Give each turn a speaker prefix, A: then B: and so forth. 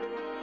A: Música